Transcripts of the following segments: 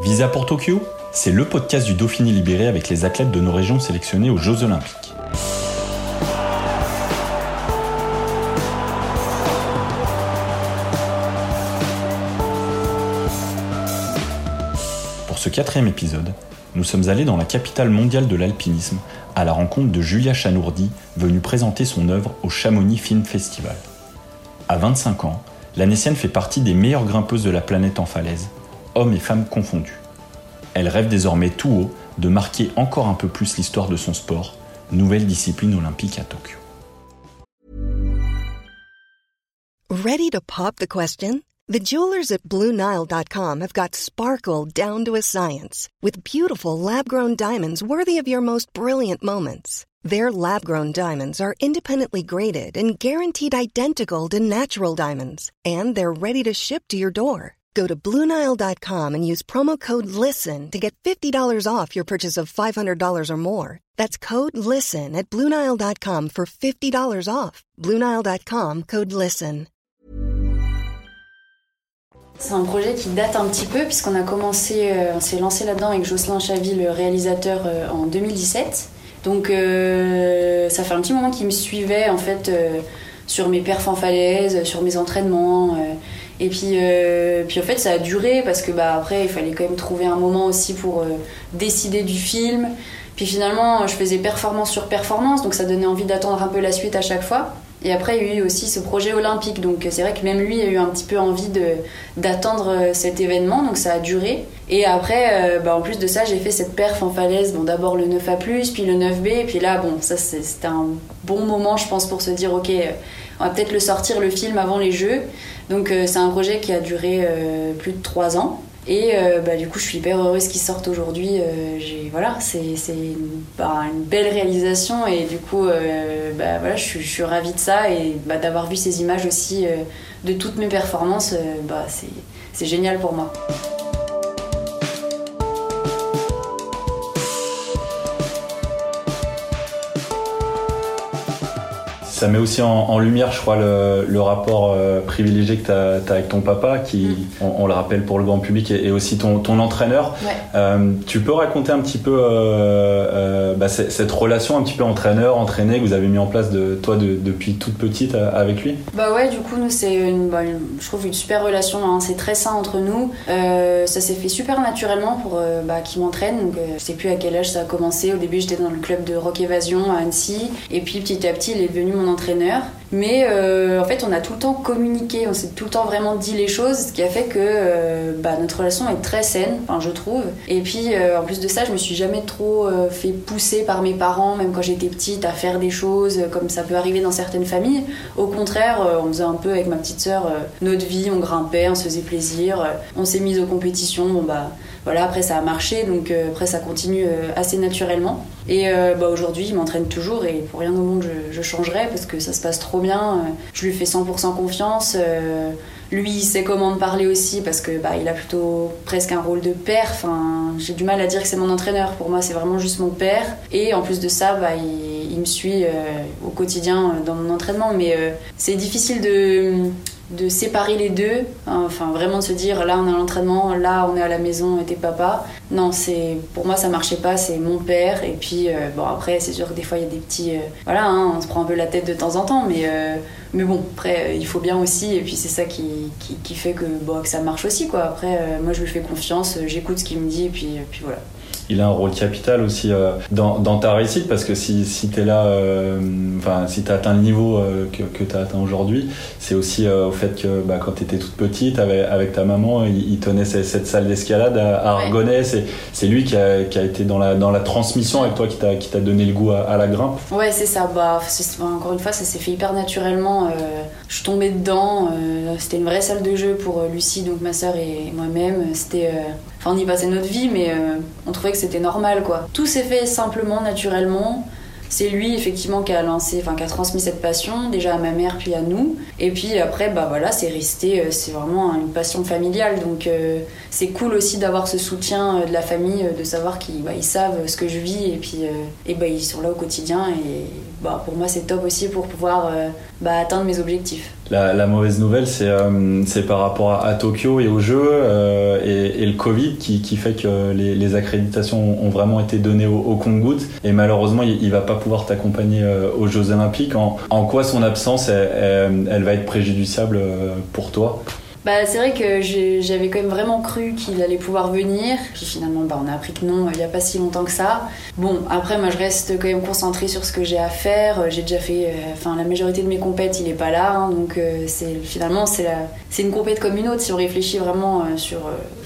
Visa pour Tokyo, c'est le podcast du Dauphiné libéré avec les athlètes de nos régions sélectionnés aux Jeux Olympiques. Pour ce quatrième épisode, nous sommes allés dans la capitale mondiale de l'alpinisme à la rencontre de Julia Chanourdi, venue présenter son œuvre au Chamonix Film Festival. À 25 ans, l'Anessienne fait partie des meilleures grimpeuses de la planète en falaise, hommes et femmes confondus. Elle rêve désormais tout haut de marquer encore un peu plus l'histoire de son sport, nouvelle discipline olympique à Tokyo. Ready to pop the question? The jewelers at BlueNile.com have got sparkle down to a science with beautiful lab-grown diamonds worthy of your most brilliant moments. Their lab-grown diamonds are independently graded and guaranteed identical to natural diamonds, and they're ready to ship to your door. Go to Bluenile.com and use promo code LISTEN to get $50 off your purchase of $500 or more. That's code LISTEN at Bluenile.com for $50 off. Bluenile.com code LISTEN. C'est un projet qui date un petit peu puisqu'on a commencé, euh, on s'est lancé là-dedans avec Jocelyn Chavy, le réalisateur, euh, en 2017. Donc euh, ça fait un petit moment qu'il me suivait en fait sur mes perfs en falaise, sur mes entraînements. Et puis, euh, puis en fait, ça a duré parce que bah, après, il fallait quand même trouver un moment aussi pour euh, décider du film. Puis finalement, je faisais performance sur performance, donc ça donnait envie d'attendre un peu la suite à chaque fois. Et après, il y a eu aussi ce projet olympique, donc c'est vrai que même lui a eu un petit peu envie d'attendre euh, cet événement, donc ça a duré. Et après, bah, en plus de ça, j'ai fait cette perf en falaise, bon d'abord le 9A+, puis le 9B, et puis là, bon, ça c'était un bon moment, je pense, pour se dire, ok, on va peut-être le sortir, le film, avant les Jeux. Donc euh, c'est un projet qui a duré euh, plus de trois ans. Et euh, bah, du coup, je suis hyper heureuse qu'il sorte aujourd'hui. Voilà, c'est une, bah, une belle réalisation et du coup, bah, voilà, je, suis- je suis ravie de ça et d'avoir vu ces images aussi de toutes mes performances. c'est génial pour moi. Ça met aussi en, en lumière, je crois, le, le rapport euh, privilégié que tu as, avec ton papa, qui, on, on le rappelle pour le grand public, et, et aussi ton, ton entraîneur. Ouais. Euh, tu peux raconter un petit peu euh, bah, cette relation un petit peu entraîneur-entraîné que vous avez mis en place de, toi de- depuis toute petite avec lui? Bah ouais, du coup, nous, c'est une, bah, une- je trouve une super relation. hein. C'est très sain entre nous. Ça s'est fait super naturellement pour bah, qu'il m'entraîne. Donc, je sais plus à quel âge ça a commencé. Au début, j'étais dans le club de rock évasion à Annecy. Et puis, petit à petit, il est devenu mon entraîneur. Mais euh, en fait, on a tout le temps communiqué. On s'est tout le temps vraiment dit les choses. Ce qui a fait que euh, bah, notre relation est très saine, enfin, je trouve. Et puis, euh, en plus de ça, je me suis jamais trop fait pousser par mes parents, même quand j'étais petite, à faire des choses comme ça peut arriver dans certaines familles. Au contraire, on faisait un peu avec ma petite sœur notre vie, on grimpait, on se faisait plaisir, on s'est mis aux compétitions. Bon bah voilà, après ça a marché, donc euh, après ça continue euh, assez naturellement. Et euh, bah, aujourd'hui, il m'entraîne toujours et pour rien au monde je, je changerai parce que ça se passe trop bien. Je lui fais 100% confiance. lui, il sait comment me parler aussi parce que bah, il a plutôt presque un rôle de père. Enfin, j'ai du mal à dire que c'est mon entraîneur. Pour moi, c'est vraiment juste mon père. Et en plus de ça, bah, il, me suit au quotidien dans mon entraînement. Mais c'est difficile de de séparer les deux, enfin vraiment de se dire là on à l'entraînement, là on est à la maison et t'es papa. Non, c'est pour moi ça marchait pas, c'est mon père et puis euh, bon après c'est sûr que des fois il y a des petits euh, voilà, hein, on se prend un peu la tête de temps en temps mais euh, mais bon après il faut bien aussi et puis c'est ça qui, qui, fait que bon que ça marche aussi quoi. Après moi je lui fais confiance, j'écoute ce qu'il me dit et puis et puis voilà. Il a un rôle capital aussi euh, dans, dans ta réussite parce que si, si tu es là, euh, enfin si tu as atteint le niveau euh, que, que tu as atteint aujourd'hui, c'est aussi au fait que bah, quand tu étais toute petite avec, avec ta maman, il, il tenait cette, salle d'escalade à, à Ouais. Argonnet. C'est, c'est lui qui a, qui a été dans la, dans la transmission avec toi, qui t'a, donné le goût à, à la grimpe. Ouais, c'est ça. Bah, encore une fois, ça s'est fait hyper naturellement. euh, je suis tombée dedans. euh, c'était une vraie salle de jeu pour Lucie, donc ma sœur et moi-même. C'était, euh, enfin, on y passait notre vie, mais on trouvait que c'était normal, quoi. Tout s'est fait simplement, naturellement. C'est lui effectivement qui a lancé, enfin qui a transmis cette passion déjà à ma mère puis à nous. Et puis après bah voilà c'est resté, euh, c'est vraiment une passion familiale. Donc euh, c'est cool aussi d'avoir ce soutien euh, de la famille, de savoir qu'ils bah, savent ce que je vis et puis et bah, ils sont là au quotidien et bah pour moi c'est top aussi pour pouvoir bah, atteindre mes objectifs. La, mauvaise nouvelle, c'est c'est par rapport à, Tokyo et aux Jeux et, le Covid qui, qui fait que les, accréditations ont vraiment été données au, au et malheureusement, il, il va pas pouvoir t'accompagner aux Jeux Olympiques. En, en quoi son absence, elle, elle va être préjudiciable pour toi? Bah, c'est vrai que j'avais quand même vraiment cru qu'il allait pouvoir venir. Puis finalement, bah, on a appris que non, il n'y a pas si longtemps que ça. Bon, après, moi, je reste quand même concentrée sur ce que j'ai à faire. J'ai déjà fait, euh, enfin, la majorité de mes compètes, il n'est pas là. Hein, donc, euh, finalement, c'est une compète comme une autre. Si on réfléchit vraiment euh, sur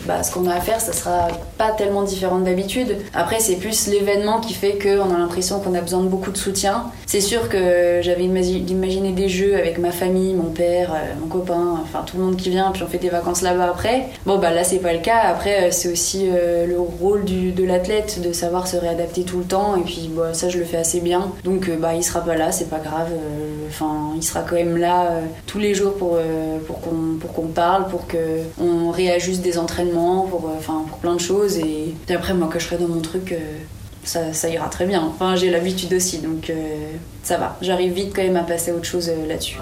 bah, ce qu'on a à faire, ça sera pas tellement différent d'habitude. Après, c'est plus l'événement qui fait qu'on a l'impression qu'on a besoin de beaucoup de soutien. C'est sûr que j'avais imaginé des jeux avec ma famille, mon père, mon copain, enfin, tout le monde qui vient puis on fait des vacances là-bas après. Bon, bah là, c'est pas le cas. Après, euh, c'est aussi euh, le rôle de l'athlète de savoir se réadapter tout le temps. Et puis, bah, ça, je le fais assez bien. Donc, euh, bah, il sera pas là, c'est pas grave. Enfin, il sera quand même là tous les jours pour, pour qu'on qu'on parle, pour qu'on réajuste des entraînements, pour, enfin, pour plein de choses. Et, après, moi, que je serai dans mon truc. Ça, ça, ira très bien. Enfin, j'ai l'habitude aussi, donc ça va. J'arrive vite quand même à passer à autre chose là-dessus.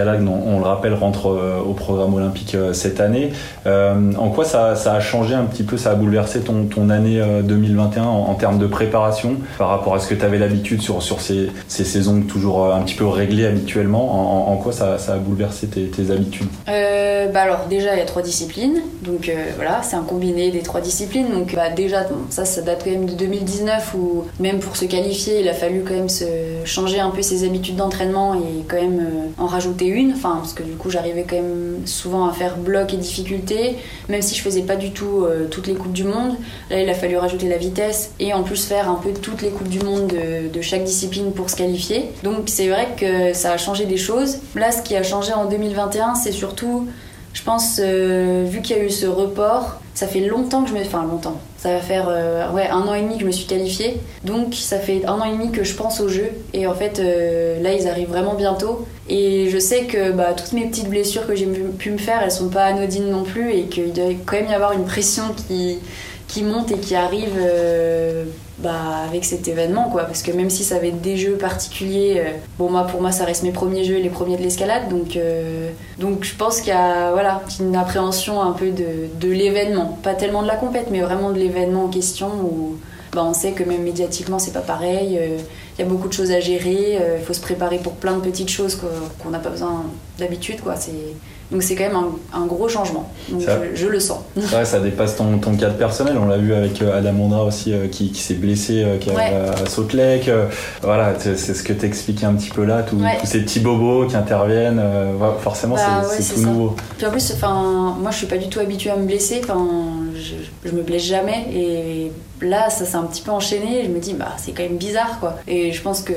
On, le rappelle, rentre euh, au programme olympique euh, cette année. Euh, en quoi ça, a changé un petit peu, ça a bouleversé ton, année 2021 en, termes de préparation par rapport à ce que tu avais l'habitude sur, sur ces, saisons toujours un petit peu réglées habituellement? En, quoi ça, a bouleversé tes, habitudes? Bah Alors déjà, il y a trois disciplines. Donc voilà, c'est un combiné des trois disciplines. Donc bah, déjà, ça, ça date quand même de 2019 où même pour se qualifier, il a fallu quand même se changer un peu ses habitudes d'entraînement et quand même en rajouter une, enfin parce que du coup j'arrivais quand même souvent à faire bloc et difficulté, même si je faisais pas du tout euh, toutes les coupes du monde. Là il a fallu rajouter la vitesse et en plus faire un peu toutes les coupes du monde de, chaque discipline pour se qualifier. Donc c'est vrai que ça a changé des choses. Là ce qui a changé en 2021 c'est surtout, je pense, euh, vu qu'il y a eu ce report, ça fait longtemps que je me... Enfin longtemps. Ça va faire euh, ouais, un an et demi que je me suis qualifiée. Donc ça fait un an et demi que je pense au jeu. Et en fait, là, ils arrivent vraiment bientôt. Et je sais que bah, toutes mes petites blessures que j'ai pu me faire, elles sont pas anodines non plus et qu'il doit quand même y avoir une pression qui, qui monte et qui arrive euh, bah, avec cet événement quoi parce que même si ça va être des jeux particuliers euh, bon moi pour moi ça reste mes premiers jeux les premiers de l'escalade donc euh, donc je pense qu'il y a voilà une appréhension un peu de, de l'événement pas tellement de la compète mais vraiment de l'événement en question où bah, on sait que même médiatiquement c'est pas pareil il y a beaucoup de choses à gérer, euh, il faut se préparer pour plein de petites choses qu'on n'a pas besoin d'habitude. Quoi. Donc c'est quand même un, gros changement. Donc je, le sens. Ouais, ça dépasse ton, ton cadre personnel. On l'a vu avec euh, Adam Mondra aussi euh, qui, s'est blessé qui à Salt Lake. voilà, c'est ce que tu expliquais un petit peu là, tous ces petits bobos qui interviennent. forcément, bah c'est tout nouveau. Puis en plus, moi je suis pas du tout habituée à me blesser. Enfin, je, je me blesse jamais. Et là ça s'est un petit peu enchaîné. Et je me dis bah c'est quand même bizarre quoi. Et je pense que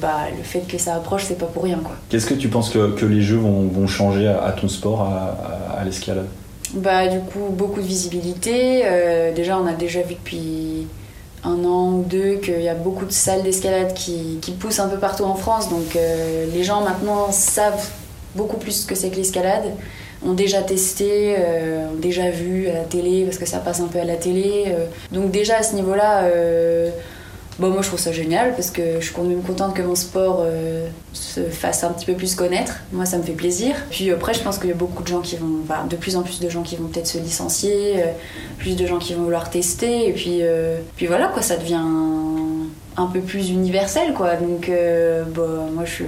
bah, le fait que ça approche c'est pas pour rien quoi. Qu'est-ce que tu penses que, que les jeux vont, vont, changer à, ton sport à, l'escalade? Bah du coup beaucoup de visibilité. Euh, déjà on a déjà vu depuis un an ou deux qu'il y a beaucoup de salles d'escalade qui, qui, poussent un peu partout en France. Donc euh, les gens maintenant savent beaucoup plus ce que c'est que l'escalade ont déjà testé, euh, ont déjà vu à la télé, parce que ça passe un peu à la télé. Euh. Donc déjà à ce niveau-là, euh, bon, moi je trouve ça génial, parce que je suis quand même contente que mon sport se fasse un petit peu plus connaître. Moi ça me fait plaisir. Puis après je pense qu'il y a beaucoup de gens qui vont, de plus en plus de gens qui vont peut-être se licencier, plus de gens qui vont vouloir tester, et puis, puis voilà quoi, ça devient un peu plus universel quoi. Donc bon, moi je suis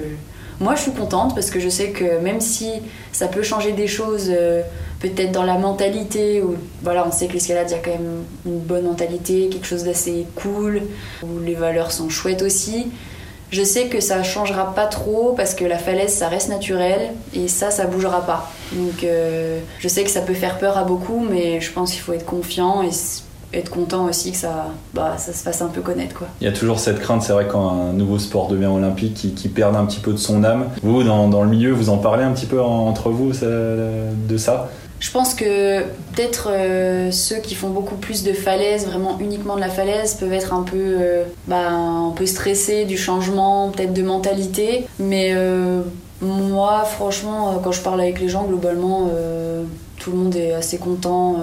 moi, je suis contente parce que je sais que même si ça peut changer des choses, euh, peut-être dans la mentalité, ou voilà, on sait que l'escalade, il y a quand même une bonne mentalité, quelque chose d'assez cool, où les valeurs sont chouettes aussi. Je sais que ça changera pas trop parce que la falaise, ça reste naturel et ça, ça bougera pas. Donc, euh, je sais que ça peut faire peur à beaucoup, mais je pense qu'il faut être confiant et être content aussi que ça, bah, ça se fasse un peu connaître. Quoi. Il y a toujours cette crainte, c'est vrai, quand un nouveau sport devient olympique, qui, qui perd un petit peu de son âme. Vous, dans, dans, le milieu, vous en parlez un petit peu entre vous de ça? Je pense que peut-être euh, ceux qui font beaucoup plus de falaises, vraiment uniquement de la falaise, peuvent être un peu, euh, bah, un peu stressés du changement, peut-être de mentalité. Mais euh, moi, franchement, quand je parle avec les gens, globalement, tout le monde est assez content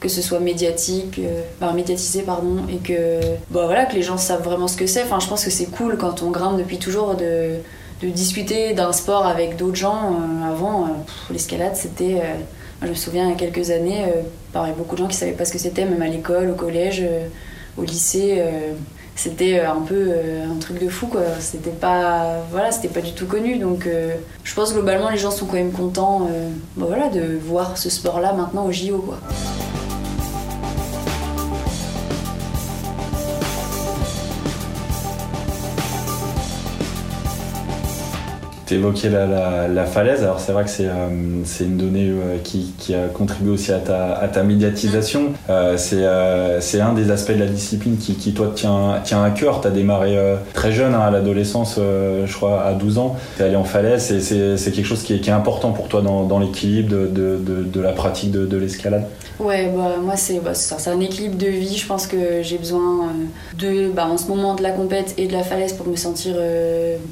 que ce soit médiatique, bah, médiatisé pardon, et que bah, que les gens savent vraiment ce que c'est. Je pense que c'est cool quand on grimpe depuis toujours de, discuter d'un sport avec d'autres gens. avant, l'escalade c'était je me souviens il y a quelques années, euh, beaucoup de gens qui savaient pas ce que c'était, même à l'école, au collège, euh, au lycée. Euh, c'était un peu un truc de fou, quoi. C'était pas, voilà, c'était pas du tout connu. Donc, je pense globalement, les gens sont quand même contents, bah, voilà, de voir ce sport-là maintenant au JO. Tu évoquais la, falaise, alors c'est vrai que c'est euh, une donnée euh, qui, a contribué aussi à ta, médiatisation. Euh, c'est un des aspects de la discipline qui, toi, tient, tient à cœur. Tu as démarré très jeune, hein, à l'adolescence, je crois, à 12 ans. Tu es allé en falaise, c'est quelque chose qui est, important pour toi dans, l'équilibre de, la pratique de, l'escalade? Ouais, bah, moi, c'est bah, un équilibre de vie. Je pense que j'ai besoin de, bah, en ce moment, de la compète et de la falaise pour me sentir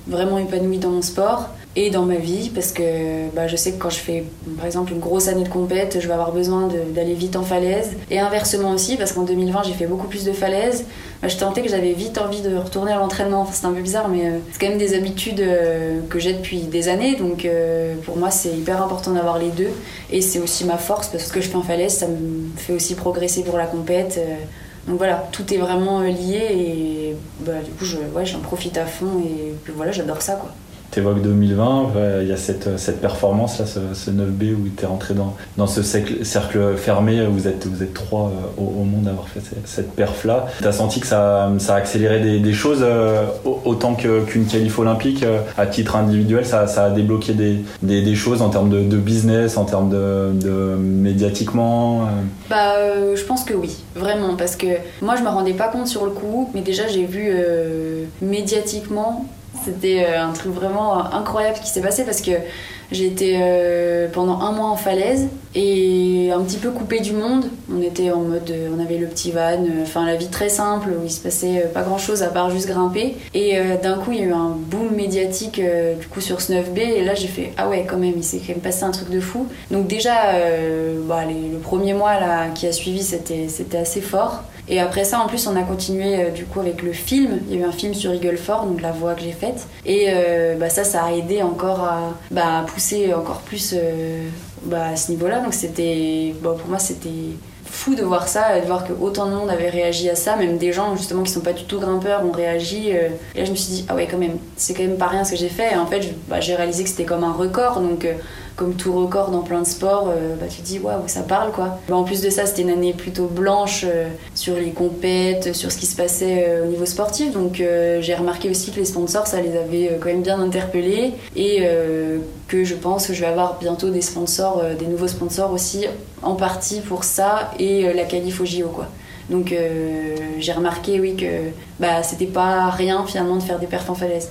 vraiment épanouie dans mon sport et dans ma vie parce que bah, je sais que quand je fais par exemple une grosse année de compète, je vais avoir besoin d'aller vite en falaise et inversement aussi parce qu'en 2020 j'ai fait beaucoup plus de falaises. Bah, je tentais que j'avais vite envie de retourner à l'entraînement. c'est un peu bizarre mais euh, c'est quand même des habitudes euh, que j'ai depuis des années donc euh, pour moi c'est hyper important d'avoir les deux et c'est aussi ma force parce que ce que je fais en falaise ça me fait aussi progresser pour la compète. donc voilà, tout est vraiment lié et bah, du coup je, ouais, j'en profite à fond et voilà, j'adore ça quoi évoques 2020, il y a cette, cette performance là, ce, 9B où tu es rentré dans, dans ce cercle, fermé, vous êtes, vous êtes trois euh, au, monde à avoir fait cette, perf là. Tu as senti que ça, ça a accéléré des, choses euh, autant qu'une qualif olympique euh, à titre individuel, ça, a débloqué des, des, choses en termes de, business, en termes de, de médiatiquement Bah, je pense que oui, vraiment, parce que moi je me rendais pas compte sur le coup, mais déjà j'ai vu médiatiquement c'était euh, un truc vraiment incroyable qui s'est passé parce que j'ai été euh, pendant un mois en falaise et un petit peu coupée du monde. On était en mode, euh, on avait le petit van, enfin la vie très simple où il se passait pas grand chose à part juste grimper. Et d'un coup, il y a eu un boom médiatique du coup sur ce 9B et là j'ai fait ah ouais quand même, il s'est quand même passé un truc de fou. Donc déjà, bah, le premier mois là qui a suivi, c'était c'était assez fort. Et après ça, en plus, on a continué euh, du coup avec le film. Il y a eu un film sur Eagle Ford, donc la voix que j'ai faite. Et euh, bah, ça, ça a aidé encore à, bah, pousser encore plus euh, bah, à ce niveau-là. Donc c'était, bon, pour moi, c'était fou de voir ça, de voir que autant de monde avait réagi à ça, même des gens justement qui sont pas du tout grimpeurs ont réagi. Et là, je me suis dit, ah ouais, quand même, c'est quand même pas rien ce que j'ai fait. Et en fait, bah, j'ai réalisé que c'était comme un record. Donc comme tout record dans plein de sports, euh, bah, tu te dis waouh, ça parle quoi. Bah, en plus de ça, c'était une année plutôt blanche euh, sur les compètes, sur ce qui se passait euh, au niveau sportif. Donc j'ai remarqué aussi que les sponsors, ça les avait quand même bien interpellés et que je pense que je vais avoir bientôt des sponsors, des nouveaux sponsors aussi, en partie pour ça et la qualif au JO quoi. Donc j'ai remarqué oui que bah, c'était pas rien finalement de faire des perfs en falaise.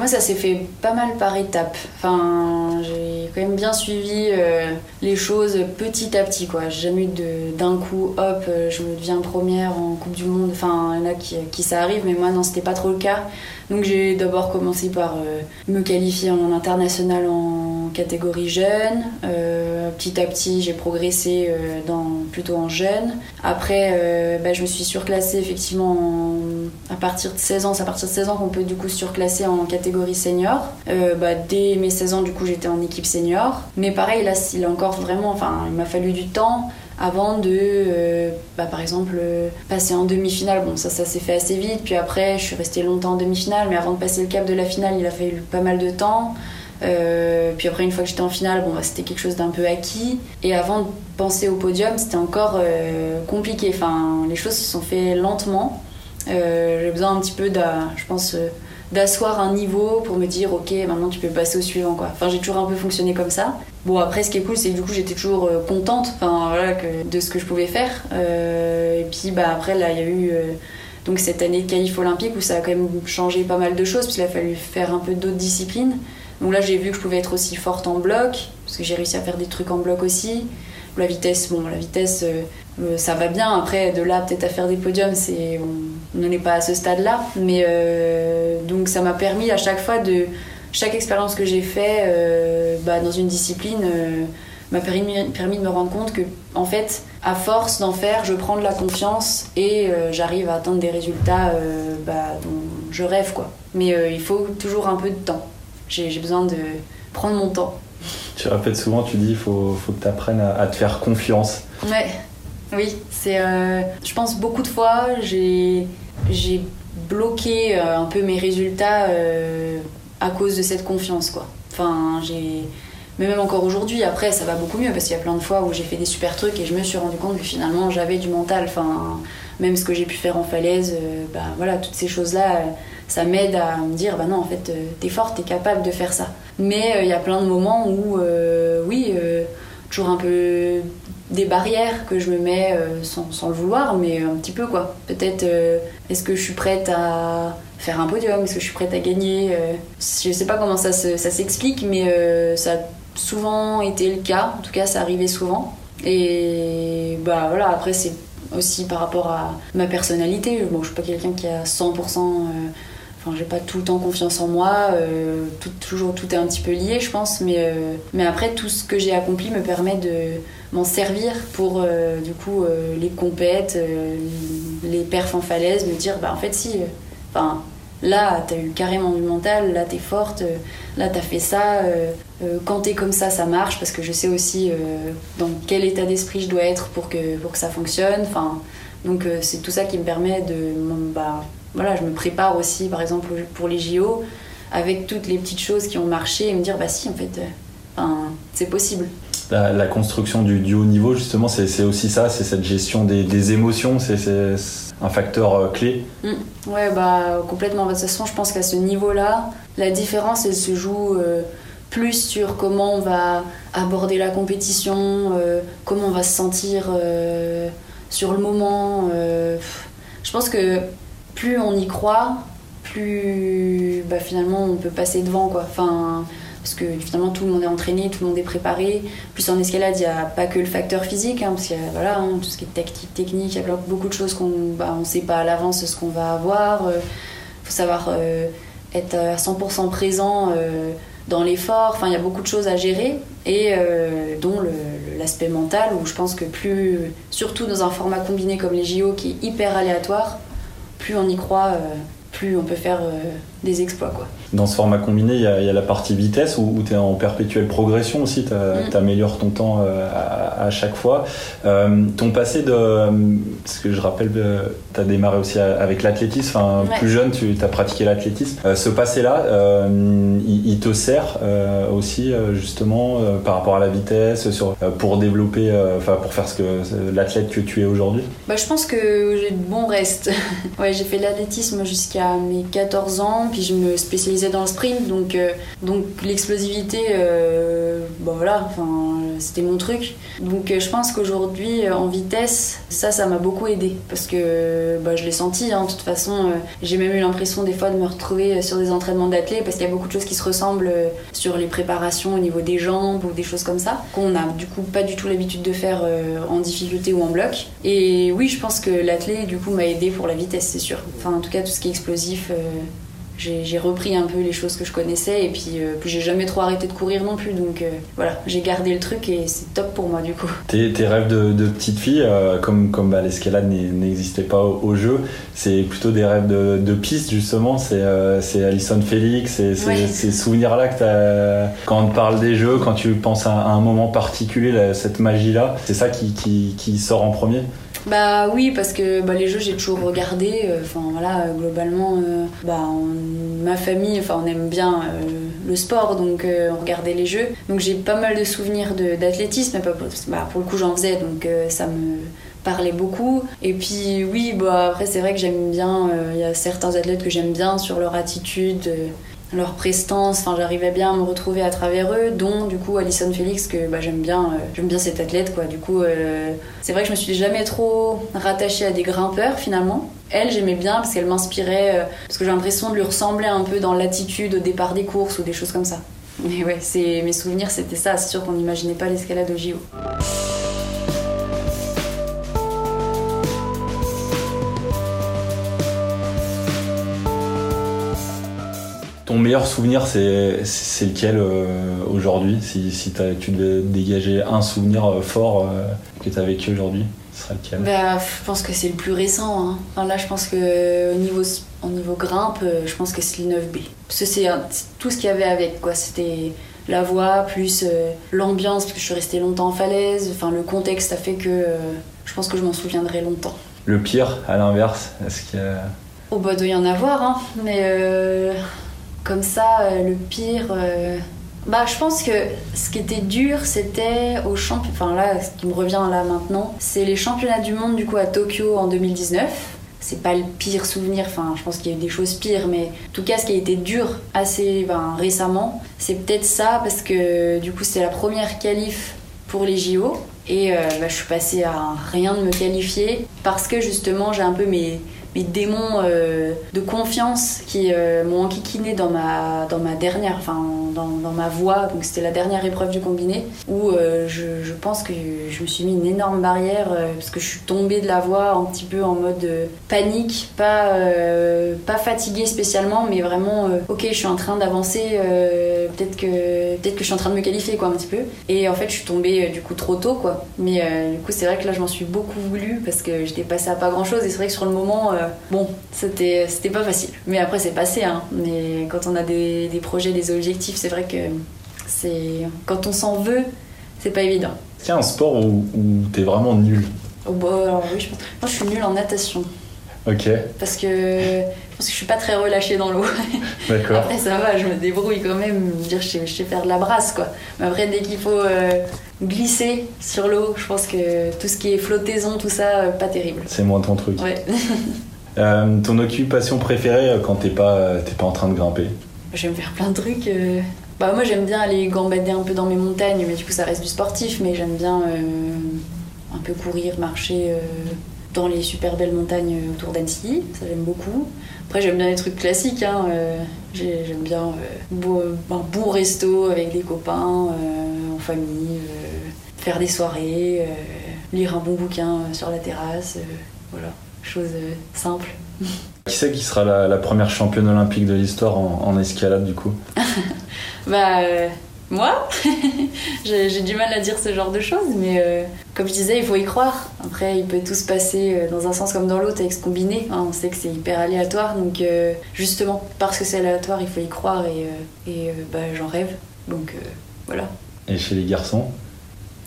Moi, ça s'est fait pas mal par étapes. Enfin, j'ai quand même bien suivi euh, les choses petit à petit, quoi. J'ai jamais eu d'un coup, hop, euh, je me deviens première en Coupe du Monde. Enfin, il y en a qui, qui ça arrive, mais moi, non, c'était pas trop le cas. Donc, j'ai d'abord commencé par euh, me qualifier en international en catégorie jeune. petit à petit, j'ai progressé dans, plutôt en jeune. Après, bah, je me suis surclassée effectivement à partir de 16 ans. C'est à partir de 16 ans qu'on peut du coup surclasser en catégorie senior. Euh, bah, dès mes 16 ans, du coup, j'étais en équipe senior. Mais pareil, là, il a encore vraiment, enfin, il m'a fallu du temps avant de, euh, bah, par exemple, passer en demi-finale. Bon, ça, ça s'est fait assez vite. Puis après, je suis restée longtemps en demi-finale. Mais avant de passer le cap de la finale, il a fallu pas mal de temps. Euh, puis après, une fois que j'étais en finale, bon, bah, c'était quelque chose d'un peu acquis. Et avant de penser au podium, c'était encore compliqué. Enfin, les choses se sont fait lentement. Euh, j'ai besoin un petit peu, je pense, euh, d'asseoir un niveau pour me dire, ok, maintenant tu peux passer au suivant. Enfin, j'ai toujours un peu fonctionné comme ça. Bon, après, ce qui est cool, c'est que du coup, j'étais toujours euh, contente enfin, de ce que je pouvais faire. et puis, bah, après, là, il y a eu donc cette année de qualif olympique où ça a quand même changé pas mal de choses, parce qu'il a fallu faire un peu d'autres disciplines. Donc là, j'ai vu que je pouvais être aussi forte en bloc, parce que j'ai réussi à faire des trucs en bloc aussi. La vitesse, bon, la vitesse, ça va bien. Après, de là, peut-être à faire des podiums, c'est n'en est pas à ce stade-là. Mais donc ça m'a permis à chaque fois de chaque expérience que j'ai fait bah, dans une discipline m'a permis, permis de me rendre compte que en fait à force d'en faire je prends de la confiance et j'arrive à atteindre des résultats bah, dont je rêve quoi mais il faut toujours un peu de temps j'ai besoin de prendre mon temps tu répètes souvent, tu dis il faut, faut, que tu apprennes à, te faire confiance. Ouais, oui, c'est. Euh, je pense beaucoup de fois, j'ai bloqué euh, un peu mes résultats euh, à cause de cette confiance, quoi. Enfin, j'ai. Mais même encore aujourd'hui, après, ça va beaucoup mieux parce qu'il y a plein de fois où j'ai fait des super trucs et je me suis rendu compte que finalement j'avais du mental. Enfin, même ce que j'ai pu faire en falaise, bah voilà, toutes ces choses-là ça m'aide à me dire bah non en fait euh, t'es forte t'es capable de faire ça. Mais euh, il y a plein de moments où euh, oui toujours un peu des barrières que je me mets sans, le vouloir mais un petit peu quoi. Peut-être est-ce que je suis prête à faire un podium? Est-ce que je suis prête à gagner? Je sais pas comment ça, ça s'explique mais ça a souvent été le cas. En tout cas ça arrivait souvent. Et bah voilà après c'est aussi par rapport à ma personnalité. Bon, je suis pas quelqu'un qui a 100% Enfin, j'ai pas tout le temps confiance en moi. Euh, toujours, tout est un petit peu lié, je pense. Mais, euh, mais après, tout ce que j'ai accompli me permet de m'en servir pour, euh, du coup, les compètes, les perfs en falaise, me dire, bah en fait, si. Enfin, là, t'as eu carrément du mental, là, t'es forte, là, t'as fait ça. quand t'es comme ça, ça marche, parce que je sais aussi dans quel état d'esprit je dois être pour que, pour que ça fonctionne. Enfin, donc, c'est tout ça qui me permet de. Bah, voilà, je me prépare aussi, par exemple, pour les JO, avec toutes les petites choses qui ont marché et me dire, bah si, en fait, euh, c'est possible. La, construction du, haut niveau, justement, c'est aussi ça, c'est cette gestion des, émotions, c'est un facteur euh, clé. Mmh. Ouais, bah complètement. De toute façon, je pense qu'à ce niveau-là, la différence, elle se joue euh, plus sur comment on va aborder la compétition, comment on va se sentir sur le moment. je pense que plus on y croit, plus bah, finalement on peut passer devant. Enfin, parce que finalement tout le monde est entraîné, tout le monde est préparé. Plus en escalade, il n'y a pas que le facteur physique, hein, parce qu'il y a hein, tout ce qui est tactique, technique, il y a beaucoup de choses qu'on bah, ne sait pas à l'avance ce qu'on va avoir. Il euh, faut savoir euh, être à 100% présent euh, dans l'effort. Enfin, il y a beaucoup de choses à gérer, et dont l'aspect mental, où je pense que plus, surtout dans un format combiné comme les JO qui est hyper aléatoire, plus on y croit, euh, plus on peut faire euh, des exploits. Quoi. Dans ce format combiné, il y, a la partie vitesse où, tu es en perpétuelle progression aussi, tu mm. améliores ton temps euh, à, chaque fois. ton passé de. Parce que je rappelle, tu as démarré aussi avec l'athlétisme, enfin, plus jeune, tu as pratiqué l'athlétisme. ce passé-là, il, te sert aussi justement par rapport à la vitesse, sur, pour développer, enfin pour faire ce que l'athlète que tu es aujourd'hui? Bah, Je pense que j'ai de bons restes. ouais, j'ai fait l'athlétisme jusqu'à mes 14 ans, puis je me dans le sprint, donc, euh, donc l'explosivité, euh, bon voilà, enfin, c'était mon truc. Donc euh, je pense qu'aujourd'hui, en vitesse, ça, ça m'a beaucoup aidé, parce que bah, je l'ai senti, hein, de toute façon, j'ai même eu l'impression des fois de me retrouver sur des entraînements d'athlètes, parce qu'il y a beaucoup de choses qui se ressemblent sur les préparations au niveau des jambes ou des choses comme ça, qu'on a du coup pas du tout l'habitude de faire en difficulté ou en bloc. Et oui, je pense que l'athlète, du coup, m'a aidé pour la vitesse, c'est sûr. Enfin, en tout cas, tout ce qui est explosif, j'ai repris un peu les choses que je connaissais et puis, euh, puis j'ai jamais trop arrêté de courir non plus. Donc euh, voilà j'ai gardé le truc et c'est top pour moi du coup. Tes, tes rêves de, petite fille euh, comme, comme bah, l'escalade n'existait pas au, jeu c'est plutôt des rêves de, de piste justement. C'est Alison Félix c'est ces souvenirs là que quand on te parle des jeux quand tu penses à, un moment particulier cette magie là c'est ça qui, qui, qui sort en premier? Bah oui, parce que bah, les jeux, j'ai toujours regardé. Euh, enfin voilà, globalement, euh, bah, ma famille, enfin on aime bien euh, le sport, donc on regardait les jeux. Donc j'ai pas mal de souvenirs d'athlétisme, bah, pour le coup j'en faisais, donc ça me parlait beaucoup. Et puis oui, bah, après c'est vrai que j'aime bien, il y a certains athlètes que j'aime bien sur leur attitude leur prestance, enfin j'arrivais bien à me retrouver à travers eux, dont du coup Alison Félix que bah, j'aime bien, euh, j'aime bien cette athlète quoi. Du coup euh, c'est vrai que je me suis jamais trop rattachée à des grimpeurs finalement. Elle j'aimais bien parce qu'elle m'inspirait euh, parce que j'ai l'impression de lui ressembler un peu dans l'attitude au départ des courses ou des choses comme ça. Mais ouais, c'est mes souvenirs c'était ça. C'est sûr qu'on n'imaginait pas l'escalade au JO. Ton meilleur souvenir, c'est c'est lequel euh, aujourd'hui? Si, si tu devais dégager un souvenir euh, fort euh, que tu as vécu aujourd'hui, ce serait lequel? Bah, Je pense que c'est le plus récent. Hein. Enfin, là, je pense que au niveau, au niveau grimpe, je pense que c'est le 9B. Parce que c'est tout ce qu'il y avait avec. quoi. C'était la voix, plus l'ambiance, parce que je suis restée longtemps en falaise. Enfin, le contexte a fait que je pense que je m'en souviendrai longtemps. Le pire, à l'inverse, est-ce qu'il y a... Oh bah doit y en avoir, hein. mais comme ça, euh, le pire. Euh, bah, je pense que ce qui était dur, c'était au championnat. Enfin, là, ce qui me revient là maintenant, c'est les championnats du monde du coup à Tokyo en 2019. C'est pas le pire souvenir, enfin, je pense qu'il y a eu des choses pires, mais en tout cas, ce qui a été dur assez ben, récemment, c'est peut-être ça, parce que du coup, c'était la première qualif pour les JO. Et euh, bah, je suis passée à rien de me qualifier parce que justement, j'ai un peu mes mes démons euh, de confiance qui euh, m'ont enquiquiné dans ma, dans ma dernière, enfin dans, ma voie, donc c'était la dernière épreuve du combiné, où euh, je, pense que je me suis mis une énorme barrière parce que je suis tombée de la voie un petit peu en mode panique, pas, pas fatiguée spécialement, mais vraiment, ok, je suis en train d'avancer, peut-être que, peut que je suis en train de me qualifier quoi un petit peu. Et en fait, je suis tombée du coup trop tôt quoi. Mais du coup, c'est vrai que là, je m'en suis beaucoup voulu parce que j'étais passée à pas grand chose et c'est vrai que sur le moment, bon, c'était c'était pas facile. Mais après, c'est passé. Hein. Mais quand on a des, des projets, des objectifs, c'est vrai que c'est quand on s'en veut, c'est pas évident. Est-ce qu'il y a un sport où, où t'es vraiment nul? Oh, bah, alors, oui, je pense. Moi, je suis nulle en natation. Ok. Parce que pense que je suis pas très relâchée dans l'eau. D'accord. Après, ça va, je me débrouille quand même. Dire, je sais, je sais faire de la brasse, quoi. Mais après, dès qu'il faut euh, glisser sur l'eau, je pense que tout ce qui est flottaison, tout ça, euh, pas terrible. C'est moins ton truc. Ouais. Euh, ton occupation préférée quand t'es pas, pas en train de grimper? J'aime faire plein de trucs. Euh. Bah, moi, j'aime bien aller gambader un peu dans mes montagnes, mais du coup, ça reste du sportif. Mais j'aime bien un peu courir, marcher dans les super belles montagnes autour d'Annecy. Ça, j'aime beaucoup. Après, j'aime bien les trucs classiques. Hein. j'aime bien un bon resto avec des copains, en famille, faire des soirées, lire un bon bouquin sur la terrasse. voilà chose euh, simple. Qui c'est qui sera la, première championne olympique de l'histoire en, escalade du coup? Bah euh, moi J'ai du mal à dire ce genre de choses, mais euh, comme je disais, il faut y croire. Après, il peut tout se passer dans un sens comme dans l'autre avec ce combiné. Hein, on sait que c'est hyper aléatoire, donc justement, parce que c'est aléatoire, il faut y croire et, et bah, j'en rêve. Donc voilà. Et chez les garçons?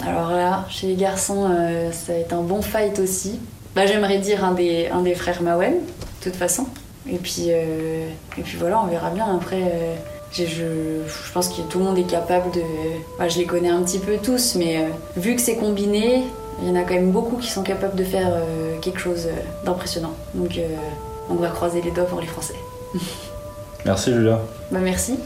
Alors là, chez les garçons, ça va être un bon fight aussi. Bah, j'aimerais dire un des, un des frères Mawen, de toute façon. Et puis, euh, et puis voilà, on verra bien. Après, euh, je, je, pense que tout le monde est capable de. Je les connais un petit peu tous, mais euh, vu que c'est combiné, il y en a quand même beaucoup qui sont capables de faire quelque chose d'impressionnant. Donc, on va croiser les doigts pour les Français. Merci Julia. Bah, merci.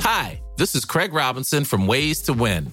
Hi, this is Craig Robinson from Ways to Win,